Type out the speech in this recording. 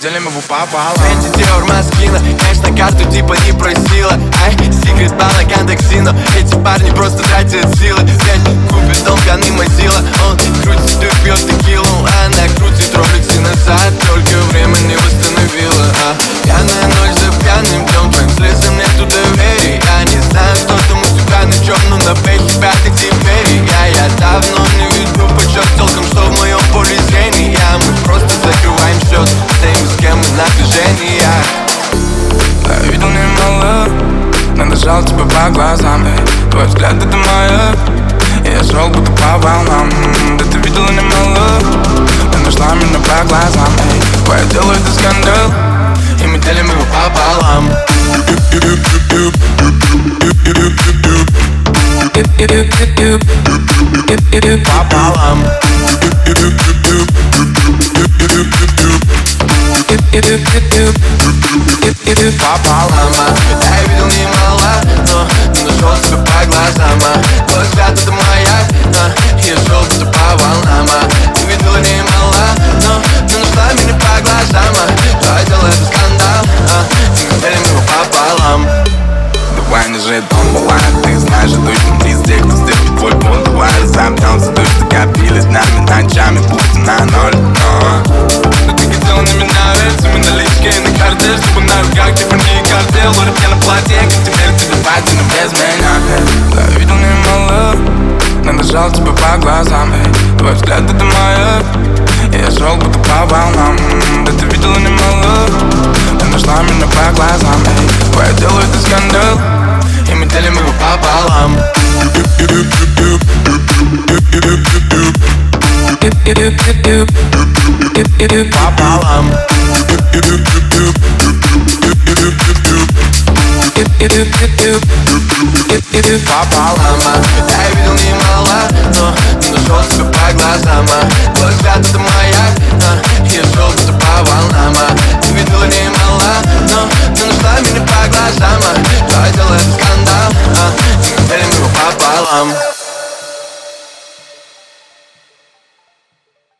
делим его пополам Фэнси Диор Маскина, конечно карту типа не просила. Ай, секрет банок Андексино Эти парни просто тратят силы взгляд это моя я шел будто по волнам Да ты видела немало. Ты нашла меня по глазам эй. Твое дело это скандал. И мы делим его пополам. Пополам. Пополам. Я пополам. Давай не же дом бывает, ты знаешь, идущим везде, кто стерпит твой пол Давай разобьемся, дождь копились нами ночами, будто на ноль Но. Ты хотела на меня ведь, мы налички на карте Чтобы на руках ты не картел, лорик я на платье Как теперь тебе пойти, но без меня. Да, видел немало, надо жал тебя по глазам. Твой взгляд это моя, я шел будто по волнам пополам. Пополам. Пополам. Я видел немало,